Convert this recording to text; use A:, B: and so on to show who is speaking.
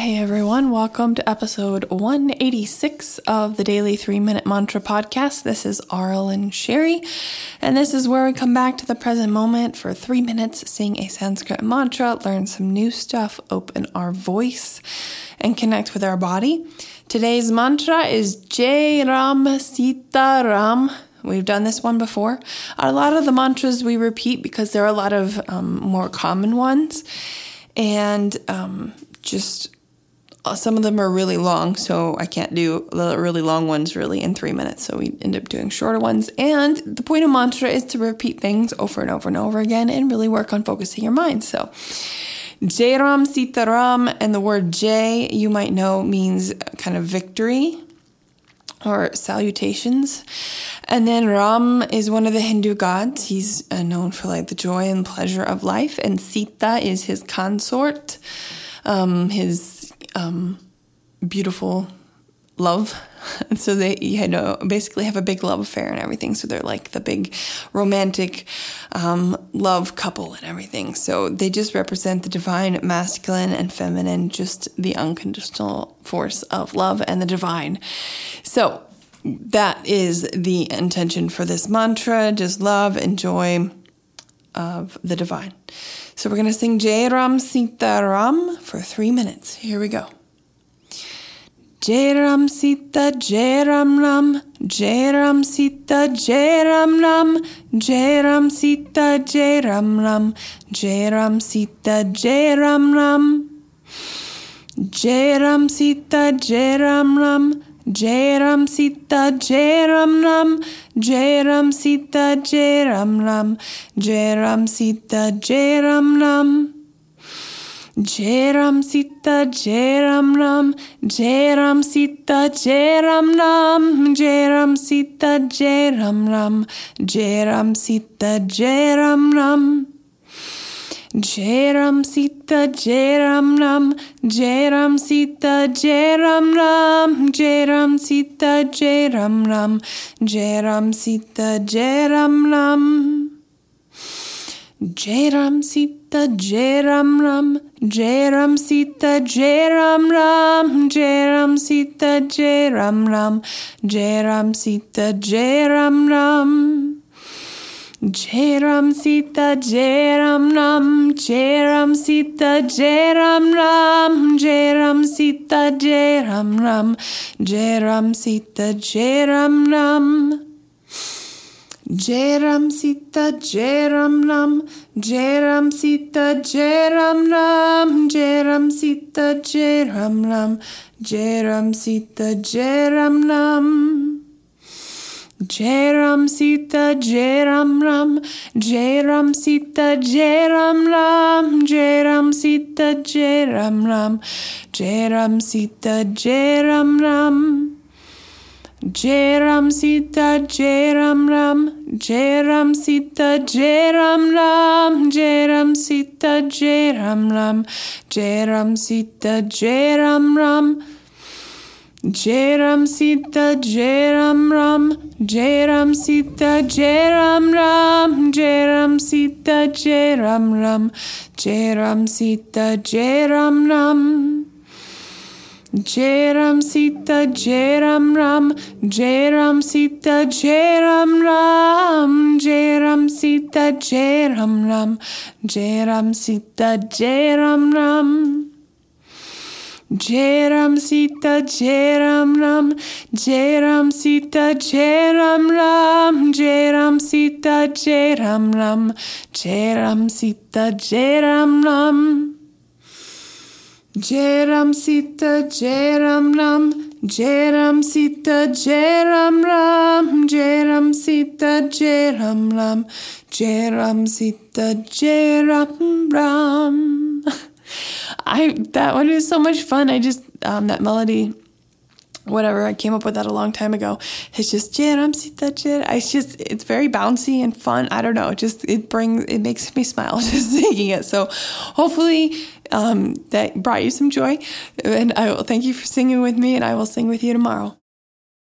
A: Hey everyone, welcome to episode 186 of the Daily 3 Minute Mantra Podcast. This is Aaralyn Shiri, and this is where we come back to the present moment for three minutes, sing a Sanskrit mantra, learn some new stuff, open our voice, and connect with our body. Today's mantra is Jai Ram Sita Ram. We've done this one before. A lot of the mantras we repeat because there are a lot of um, more common ones. And um, just some of them are really long, so I can't do the really long ones really in three minutes. So we end up doing shorter ones. And the point of mantra is to repeat things over and over and over again and really work on focusing your mind. So Jai Ram Sita Ram, and the word Jai, you might know, means kind of victory or salutations. And then Ram is one of the Hindu gods. He's uh, known for like the joy and pleasure of life. And Sita is his consort, um, his um, beautiful love. And so they, you know, basically have a big love affair and everything. So they're like the big romantic um, love couple and everything. So they just represent the divine masculine and feminine, just the unconditional force of love and the divine. So that is the intention for this mantra just love and joy of the divine. So we're going to sing Jai Ram Sita Ram for three minutes. Here we go. Jai Ram Sita Jai Ram Ram Jai Ram Sita Jai Ram Ram Jai Ram Sita Jai Ram Ram Jai Ram Sita Jai Ram Ram Jai Ram Sita Jai Ram Ram Jai Sita Jai Ram. Ram Jai Ram Sita Jai Ram. Ram Sita Jai Ram. Ram Sita Jai Ram. Ram Sita Jai Ram. Ram Sita Jai Ram. Ram Sita Jai Ram Jai Ram Sita Jai Ram Ram Jai Ram Sita Jai Ram Ram Jai Ram Sita Jai Ram Ram Jai Ram Sita Jai Ram Ram Jai Ram Sita Jai Ram Ram Jai Ram Sita Jai Ram Ram Jai Ram Sita Jai Ram Ram Sita Jai Ram Jai Ram Sita Jai Ram Ram Jai Ram Sita Jai Ram Ram Jai Ram Sita Jai Ram Ram Jai Ram Sita Jai Ram Ram Jai Ram Sita Jai Ram Ram Jai Ram Sita Jai Ram Ram Jai Ram Sita Jai Ram Ram Jai Ram Sita Jai Ram Ram Jai Ram Sita Jai Ram. Ram Jai Ram Sita Jai Ram. Ram Jai Ram Sita Jai Ram. Ram Jai Ram Sita Jai Ram. Ram Jai Ram Sita Jai Ram. Ram Jai Ram Sita Jai Ram. Ram Jai Ram Sita Jai Ram. Ram Sita Jai Ram Ram, Sita, Jai Ram, Ram. Jai Ram Sita Jai Ram Ram Jai Ram Sita Jai Ram Ram Jai Ram Sita Jai Ram Ram Jai Ram Sita Jai Ram. Ram Jai Ram Sita Jai Ram Ram Jai Ram Sita Jai Ram Ram Jai Ram Sita Jai Ram Ram Sita Jai Ram Jai Ram Sita Jai Ram. Ram Jai Ram. Sita Jai Ram. Ram Jai Ram Sita Jai Ram. Ram Jai Ram Sita Jai Ram. Ram Jai Ram Sita Jai Ram. Ram Jai Ram Sita Jai Ram. Ram Jai Ram Sita Jai Ram Ram I that one is so much fun. I just um, that melody, whatever. I came up with that a long time ago. It's just Jaram Sita It's just it's very bouncy and fun. I don't know. It just it brings it makes me smile just singing it. So hopefully um, that brought you some joy. And I will thank you for singing with me, and I will sing with you tomorrow.